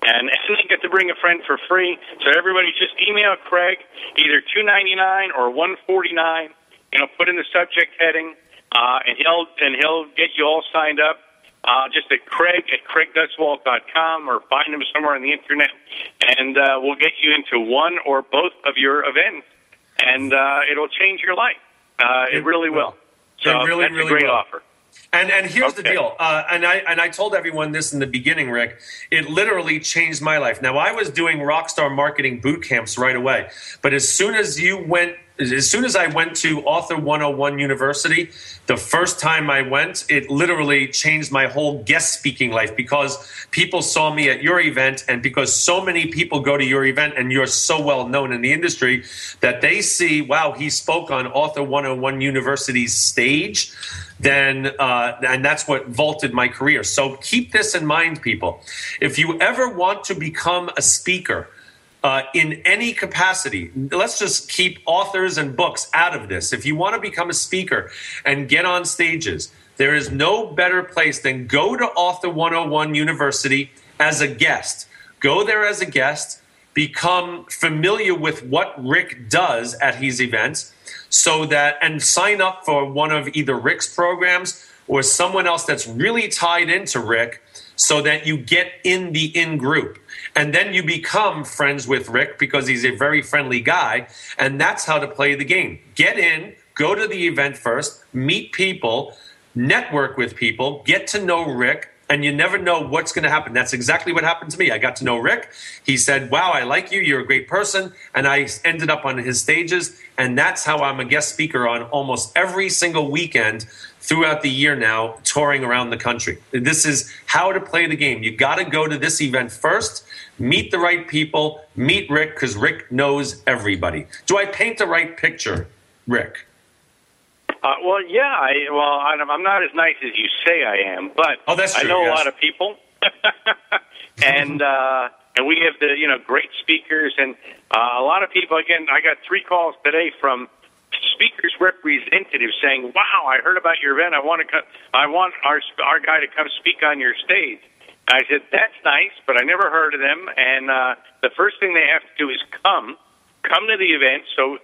D: And, *laughs* and you get to bring a friend for free. So everybody just email Craig either two ninety nine or one forty nine. You know, put in the subject heading, uh, and he'll and he'll get you all signed up. Uh, just at Craig at CraigDuswalt.com or find him somewhere on the internet, and uh, we'll get you into one or both of your events, and uh, it'll change your life. Uh, it, really will. So
B: It really,
D: that's
B: really
D: a great
B: will.
D: offer.
B: And and here's the deal. Uh, and I and I told everyone this in the beginning, Rick. It literally changed my life. Now I was doing rockstar marketing boot camps right away, but as soon as you went, as soon as I went to Author 101 University, the first time I went, it literally changed my whole guest speaking life because people saw me at your event, and because so many people go to your event, and you're so well known in the industry that they see, wow, he spoke on Author 101 University's stage then uh, and that's what vaulted my career. So keep this in mind, people. If you ever want to become a speaker uh, in any capacity, let's just keep authors and books out of this. If you want to become a speaker and get on stages, there is no better place than go to Author 101 University as a guest. Go there as a guest become familiar with what Rick does at his events so that and sign up for one of either Rick's programs or someone else that's really tied into Rick so that you get in the in group and then you become friends with Rick because he's a very friendly guy and that's how to play the game get in go to the event first meet people network with people get to know Rick and you never know what's going to happen. That's exactly what happened to me. I got to know Rick. He said, Wow, I like you. You're a great person. And I ended up on his stages. And that's how I'm a guest speaker on almost every single weekend throughout the year now, touring around the country. This is how to play the game. You got to go to this event first, meet the right people, meet Rick, because Rick knows everybody. Do I paint the right picture, Rick?
D: Uh, well, yeah. I, well, I'm not as nice as you say I am, but
B: Oh, that's
D: I know
B: yes.
D: a lot of people, *laughs* and uh, and we have the you know great speakers and uh, a lot of people. Again, I got three calls today from speakers representatives saying, "Wow, I heard about your event. I want to I want our our guy to come speak on your stage." I said, "That's nice, but I never heard of them." And uh, the first thing they have to do is come, come to the event, so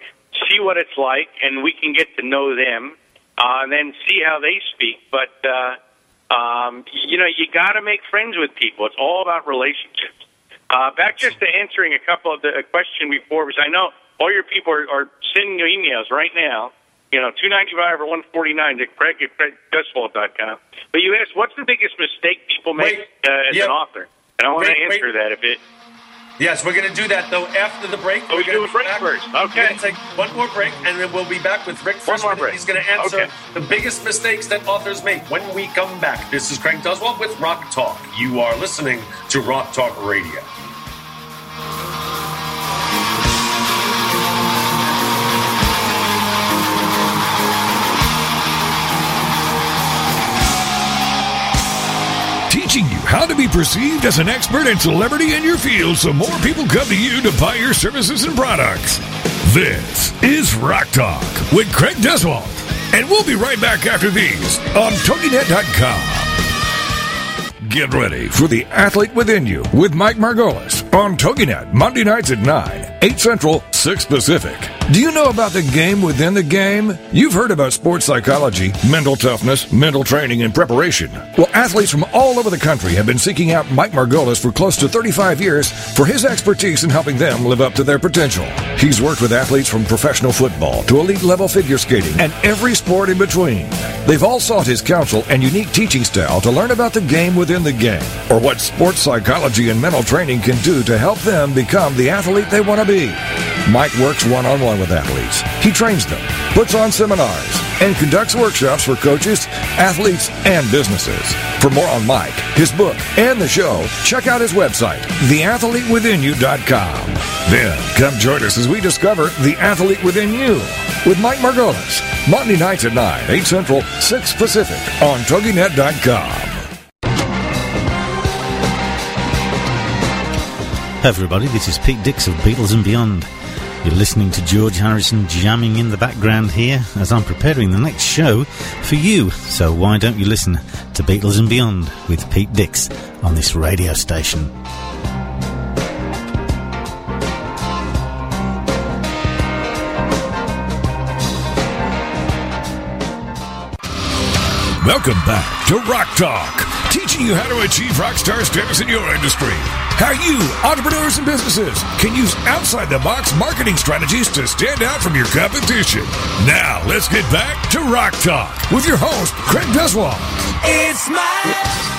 D: see what it's like, and we can get to know them, uh, and then see how they speak. But uh, um, you know, you got to make friends with people. It's all about relationships. Uh, back just to answering a couple of the a question before, because I know all your people are, are sending you emails right now. You know, two ninety five or one forty nine to Craig at CraigDuswalt.com. But you asked, what's the biggest mistake people make uh, as
B: Yep.
D: an author? And I want to
B: Wait, wait.
D: answer that if it.
B: Yes, we're going to do that though after the break.
D: Oh,
B: We're gonna
D: do a break
B: back.
D: first.
B: We're
D: Okay.
B: going to take one more break, and then we'll be back with Rick
D: One more break.
B: He's going to answer
D: Okay.
B: the biggest mistakes that authors make when we come back. This is Craig Duswalt with Rock Talk. You are listening to Rock Talk Radio.
A: How to be perceived as an expert and celebrity in your field so more people come to you to buy your services and products. This is Rock Talk with Craig Duswalt. And we'll be right back after these on TogiNet.com. Get ready for the athlete within you with Mike Margolis on TogiNet, Monday nights at 9, 8 Central, 6 Pacific. Do you know about the game within the game? You've heard about sports psychology, mental toughness, mental training, and preparation. Well, athletes from all over the country have been seeking out Mike Margolis for close to 35 years for his expertise in helping them live up to their potential. He's worked with athletes from professional football to elite level figure skating and every sport in between. They've all sought his counsel and unique teaching style to learn about the game within the game, or what sports psychology and mental training can do to help them become the athlete they want to be. Mike works one on one with athletes. He trains them, puts on seminars, and conducts workshops for coaches, athletes, and businesses. For more on Mike, his book, and the show, check out his website, theathletewithinyou.com. Then come join us as we discover the athlete within you with Mike Margolis. Monday nights at 9, 8 Central, 6 Pacific on TogiNet.com.
F: Everybody, this is Pete Dix of Beatles and Beyond. You're listening to George Harrison jamming in the background here as I'm preparing the next show for you. So why don't you listen to Beatles and Beyond with Pete Dix on this radio station?
A: Welcome back to Rock Talk, teaching you how to achieve rock star status in your industry. How you, entrepreneurs and businesses, can use outside the box marketing strategies to stand out from your competition. Now, let's get back to Rock Talk with your host, Craig Duswalt.
C: It's my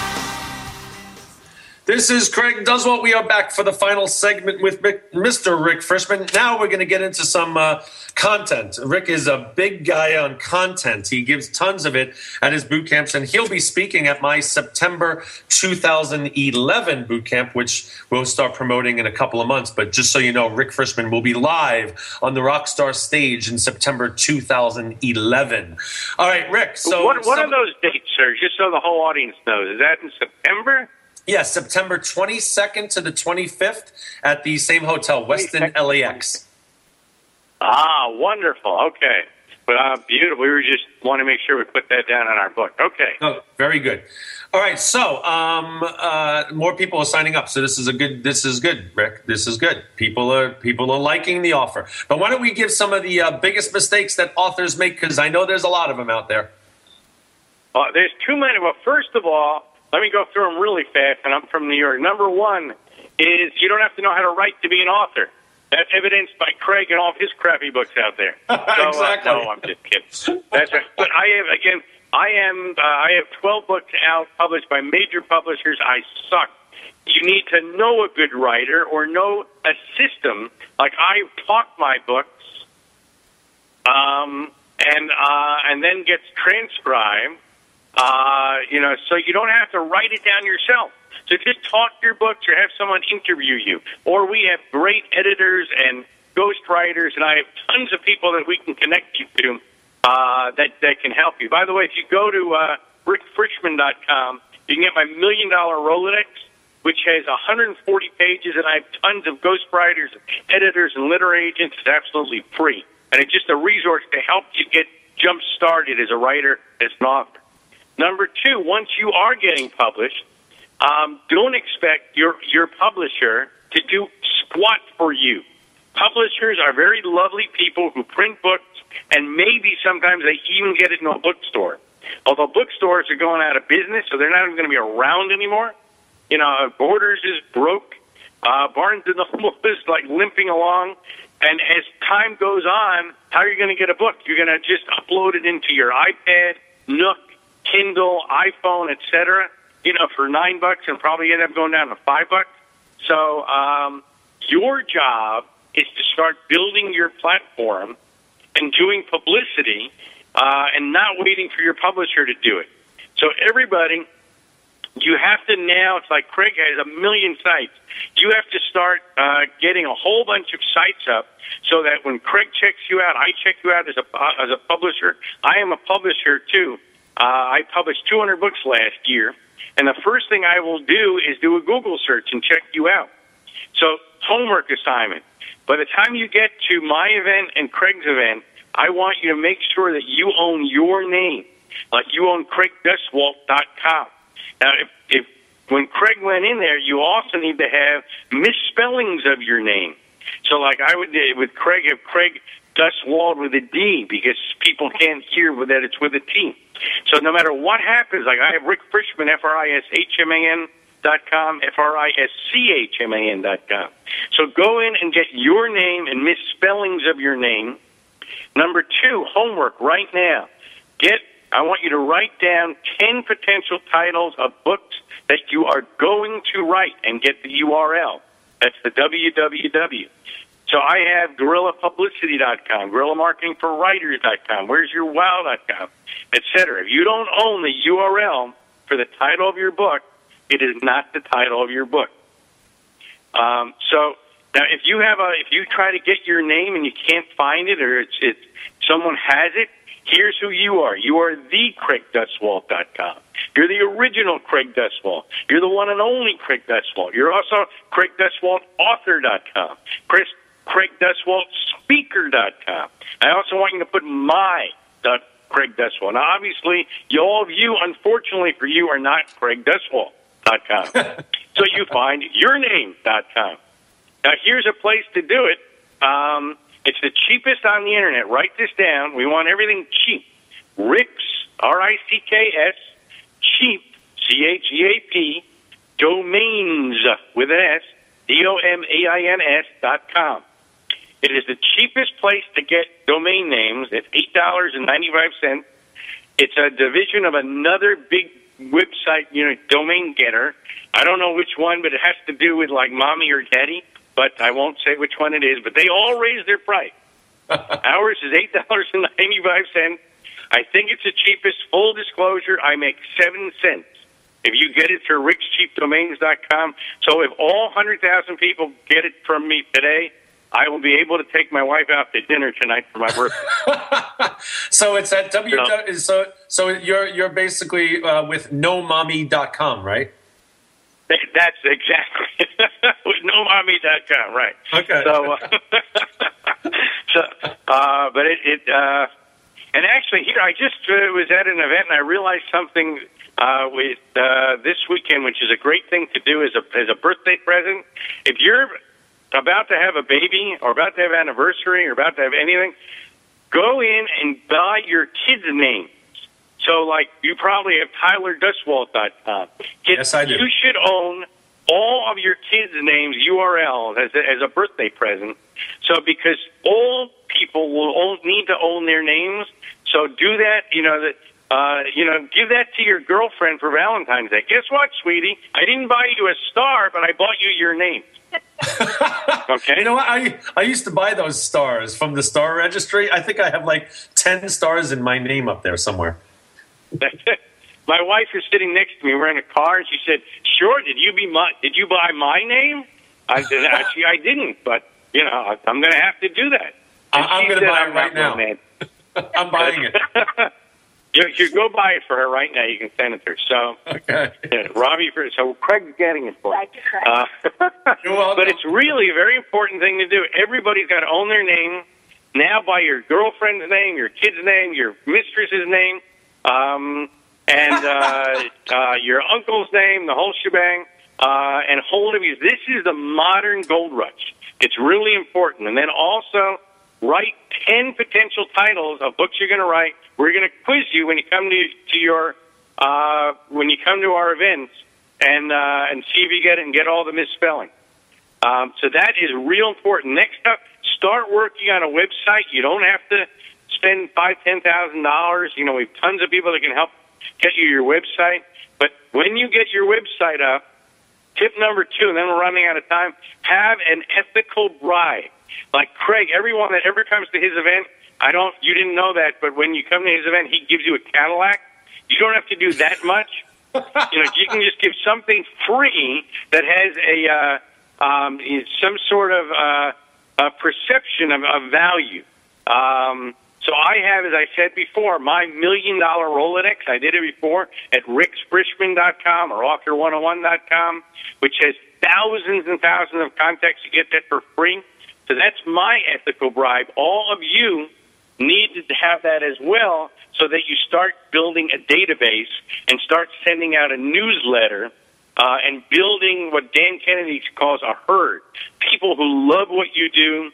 B: This is Craig Duswalt. We are back for the final segment with Rick, Mr. Rick Frishman. Now we're going to get into some uh, content. Rick is a big guy on content. He gives tons of it at his boot camps, and he'll be speaking at my September 2011 boot camp, which we'll start promoting in a couple of months. But just so you know, Rick Frishman will be live on the Rockstar stage in September 2011. All right, Rick. So
D: what, what
B: some-
D: are those dates, sir? Just so the whole audience knows. Is that in September?
B: Yes, September 22nd to the 25th at the same hotel, Westin
D: 22nd.
B: LAX.
D: Ah, wonderful. Okay. But uh, beautiful. We were just want to make sure we put that down on our book. Okay.
B: Oh, very good. All right, so um, uh, more people are signing up. So this is a good. This is good, Rick. This is good. People are people are liking the offer. But why don't we give some of the uh, biggest mistakes that authors make? Because I know there's a lot of them out there.
D: Uh, there's too many. Well, first of all, let me go through them really fast, and I'm from New York. Number one is you don't have to know how to write to be an author. That's evidenced by Craig and all of his crappy books out there. *laughs* So, uh,
B: Exactly.
D: no, I'm just kidding. That's right. But I have again. I am. Uh, I have 12 books out, published by major publishers. I suck. You need to know a good writer or know a system. Like I talk my books, um, and uh, and then gets transcribed. Uh, you know, so you don't have to write it down yourself. So just talk your books or have someone interview you. Or we have great editors and ghostwriters, and I have tons of people that we can connect you to uh, that that can help you. By the way, if you go to uh, rickfrishman.com, you can get my million dollar Rolodex, which has 140 pages, and I have tons of ghostwriters, editors, and literary agents. It's absolutely free, and it's just a resource to help you get jump started as a writer, as an author. Number two, once you are getting published, um, don't expect your your publisher to do squat for you. Publishers are very lovely people who print books, and maybe sometimes they even get it in a bookstore. Although bookstores are going out of business, so they're not even going to be around anymore. You know, Borders is broke. Uh, Barnes and *laughs* Noble is like limping along. And as time goes on, how are you going to get a book? You're going to just upload it into your iPad, Nook, Kindle, iPhone, etc. You know, for nine bucks, and probably end up going down to five bucks. So um, your job is to start building your platform and doing publicity, uh, and not waiting for your publisher to do it. So everybody, you have to now. It's like Craig has a million sites. You have to start uh, getting a whole bunch of sites up, so that when Craig checks you out, I check you out as a as a publisher. I am a publisher too. Uh, I published 200 books last year, and the first thing I will do is do a Google search and check you out. So homework assignment. By the time you get to my event and Craig's event, I want you to make sure that you own your name, like you own CraigDuswalt.com. Now, if, if when Craig went in there, you also need to have misspellings of your name. So, like I would with Craig, if Craig Duswald with a D because people can't hear that it's with a T. So, no matter what happens, like I have Rick Frishman, F R I S H M A N dot com, F R I S C H M A N dot com. So, go in and get your name and misspellings of your name. Number two, homework right now. Get I want you to write down 10 potential titles of books that you are going to write and get the URL. That's the www. So I have GuerrillaPublicity.com, GuerrillaMarketingForWriters.com, Where's Your Wow.com, etc. If you don't own the URL for the title of your book, it is not the title of your book. Um, so now, if you have a, if you try to get your name and you can't find it, or it's, it's someone has it, here's who you are. You are the CraigDuswalt.com. If You're the original Craig Duswalt. You're the one and only Craig Duswalt. You're also Craig Duswalt author.com. Chris Craig Duswalt speaker.com. I also want you to put my dot Craig Duswalt. Now, obviously, you, all of you, unfortunately for you, are not Craig Duswalt.com. *laughs* so you find yourname.com. Now, here's a place to do it. Um, it's the cheapest on the internet. Write this down. We want everything cheap. Ricks, R I C K S, cheap, C H A P, domains with an S, D O M A I N S dot com. It is the cheapest place to get domain names. It's eight dollars and ninety five cents. It's a division of another big website, you know, domain getter. I don't know which one, but it has to do with like mommy or daddy. But I won't say which one it is. But they all raise their price. *laughs* Ours is eight dollars and ninety five cents. I think it's the cheapest. Full disclosure, I make seven cents if you get it through rickscheapdomains.com. So if all 100,000 people get it from me today, I will be able to take my wife out to dinner tonight for my birthday. *laughs*
B: so it's at w no. so so you're you're basically uh, with nomommy.com, right?
D: That's exactly *laughs* with nomommy.com, right?
B: Okay.
D: So, uh, *laughs* so uh, but it, it uh, and actually here I just uh, was at an event and I realized something uh, with uh, this weekend, which is a great thing to do as a as a birthday present. If you're about to have a baby or about to have an anniversary or about to have anything, go in and buy your kids' names. So, like, you probably have TylerDuswalt.com.
B: Yes, I do.
D: You should own all of your kids' names URLs as a, as a birthday present. So, because all people will all need to own their names, so do that. You know that. Uh, you know, give that to your girlfriend for Valentine's Day. Guess what, sweetie? I didn't buy you a star, but I bought you your name. *laughs* okay.
B: You know what? I I used to buy those stars from the star registry. I think I have like ten stars in my name up there somewhere. *laughs*
D: my wife is sitting next to me. We're in a car, and she said, "Sure, did you be my? Did you buy my name?" I said, *laughs* "Actually, I didn't, but you know, I'm going to have to do that."
B: And I'm going to buy it right now. I'm buying it.
D: You, you go buy it for her right now. You can send it to her. So,
B: okay.
D: yeah, Robbie, for so Craig's getting it for.
G: Thank you, Uh, *laughs*
D: but it's really a very important thing to do. Everybody's got to own their name now by your girlfriend's name, your kid's name, your mistress's name, um, and uh, *laughs* uh, your uncle's name, the whole shebang, uh, and hold of you. This is the modern gold rush. It's really important. And then also write 10 potential titles of books you're going to write. We're going to quiz you when you come to, to your, uh, when you come to our events and, uh, and see if you get it and get all the misspelling. Um, so that is real important. Next up, start working on a website. You don't have to spend five, ten thousand dollars. You know, we have tons of people that can help get you your website. But when you get your website up, tip number two, and then we're running out of time, have an ethical bribe. Like Craig, everyone that ever comes to his event, I don't, you didn't know that, but when you come to his event, he gives you a Cadillac. You don't have to do that *laughs* much. you know, you can just give something free that has a, uh, um, some sort of, uh, a perception of, of value. Um, so I have, as I said before, my million dollar Rolodex. I did it before at ricksfrishman.com or author101.com, which has thousands and thousands of contacts. You get that for free. So that's my ethical bribe. All of you need to have that as well so that you start building a database and start sending out a newsletter uh, and building what Dan Kennedy calls a herd. People who love what you do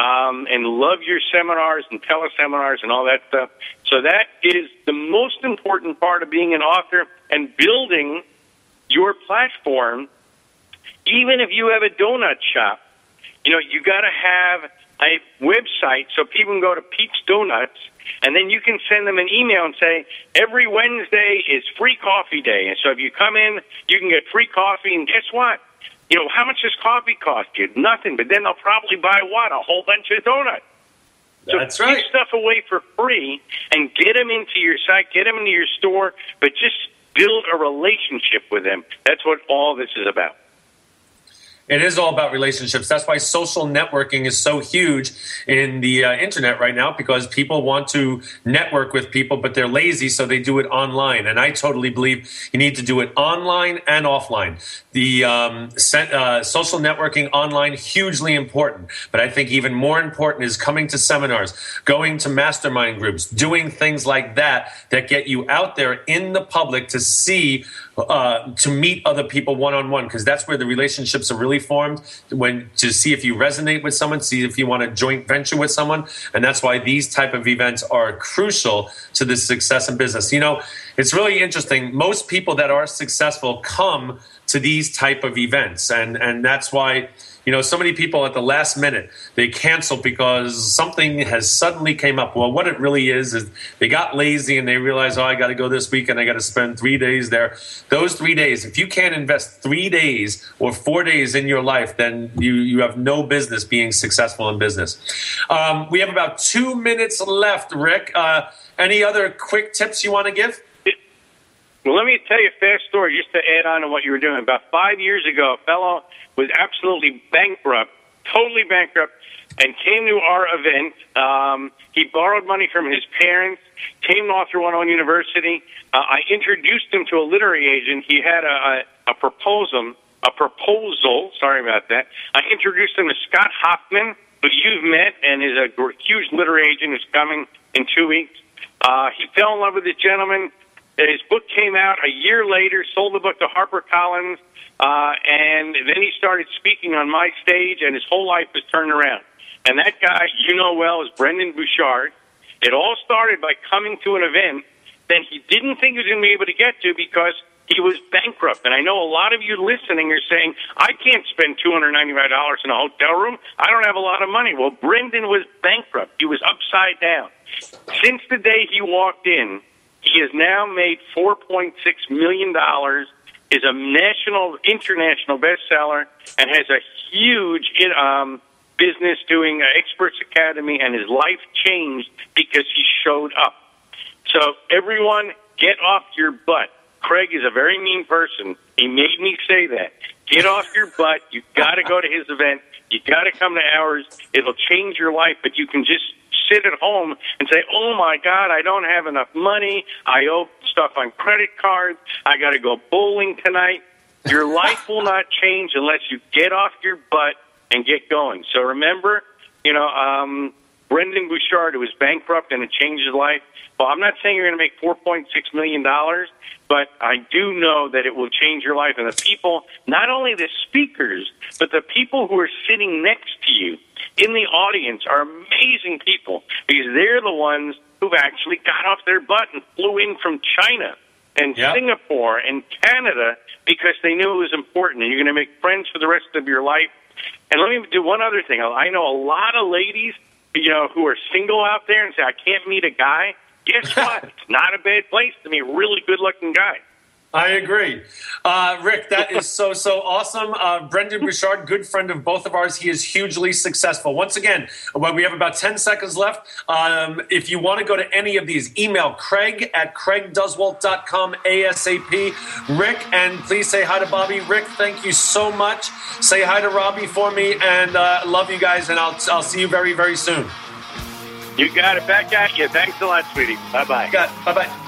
D: um, and love your seminars and teleseminars and all that stuff. So that is the most important part of being an author and building your platform. Even if you have a donut shop, you know, you got to have a website so people can go to Pete's Donuts and then you can send them an email and say, every Wednesday is free coffee day. And so if you come in, you can get free coffee. And guess what? You know, how much does coffee cost you? Nothing. But then they'll probably buy what? A whole bunch of donuts. So
B: That's right.
D: give stuff away for free and get them into your site, get them into your store, but just build a relationship with them. That's what all this is about.
B: It is all about relationships. That's why social networking is so huge in the uh, internet right now because people want to network with people, but they're lazy, so they do it online. And I totally believe you need to do it online and offline. The um, uh, social networking online hugely important, but I think even more important is coming to seminars, going to mastermind groups, doing things like that that get you out there in the public to see uh, to meet other people one on one because that's where the relationships are really formed. When to see if you resonate with someone, see if you want to joint venture with someone, and that's why these type of events are crucial to the success in business. You know, it's really interesting. Most people that are successful come to these type of events, and and that's why you know so many people at the last minute they cancel because something has suddenly came up. Well what it really is is they got lazy and they realize oh i got to go this week and i got to spend three days there. Those three days if you can't invest three days or four days in your life then you, you have no business being successful in business. Um, we have about two minutes left rick. Uh, any other quick tips you want to give
D: well, let me tell you a fast story just to add on to what you were doing. About five years ago, a fellow was absolutely bankrupt, totally bankrupt, and came to our event. Um, he borrowed money from his parents, came to Author 101 University. Uh, I introduced him to a literary agent. He had a, a, a proposal, a proposal. Sorry about that. I introduced him to Scott Hoffman, who you've met, and is a huge literary agent who's coming in two weeks. Uh, he fell in love with this gentleman his book came out a year later, sold the book to HarperCollins, uh, and then he started speaking on my stage, and his whole life was turned around. And that guy, you know well, is Brendon Burchard. It all started by coming to an event that he didn't think he was going to be able to get to because he was bankrupt. And I know a lot of you listening are saying, I can't spend $295 in a hotel room. I don't have a lot of money. Well, Brendon was bankrupt. He was upside down. Since the day he walked in, he has now made $4.6 million, is a national, international bestseller, and has a huge um, business doing uh, Experts Academy, and his life changed because he showed up. So, everyone, get off your butt. Craig is a very mean person. He made me say that. Get off your butt. You've got to go to his event. You've got to come to ours. It'll change your life, but you can just sit at home and say, "Oh my God, I don't have enough money. I owe stuff on credit cards. I got to go bowling tonight." Your *laughs* life will not change unless you get off your butt and get going. So remember, you know, um, Brendon Burchard, who was bankrupt and it changed his life. Well, I'm not saying you're going to make $4.6 million, but I do know that it will change your life. And the people, not only the speakers, but the people who are sitting next to you in the audience are amazing people because they're the ones who've actually got off their butt and flew in from China and yep. Singapore and Canada because they knew it was important and you're going to make friends for the rest of your life. And let me do one other thing. I know a lot of ladies, you know, who are single out there and say, I can't meet a guy. Guess *laughs* what? it's not a bad place to meet a really good looking guy.
B: I agree. Uh, Rick, that is so, so awesome. Uh, Brendon Burchard, good friend of both of ours. He is hugely successful. Once again, when we have about 10 seconds left, um, if you want to go to any of these, email craig at craigduswalt.com ASAP. Rick, and please say hi to Bobby. Rick, thank you so much. Say hi to Robbie for me, and uh, love you guys, and I'll, I'll see you very, very soon.
D: You got it. Back at you. Thanks a lot, sweetie. Bye bye.
B: Bye bye.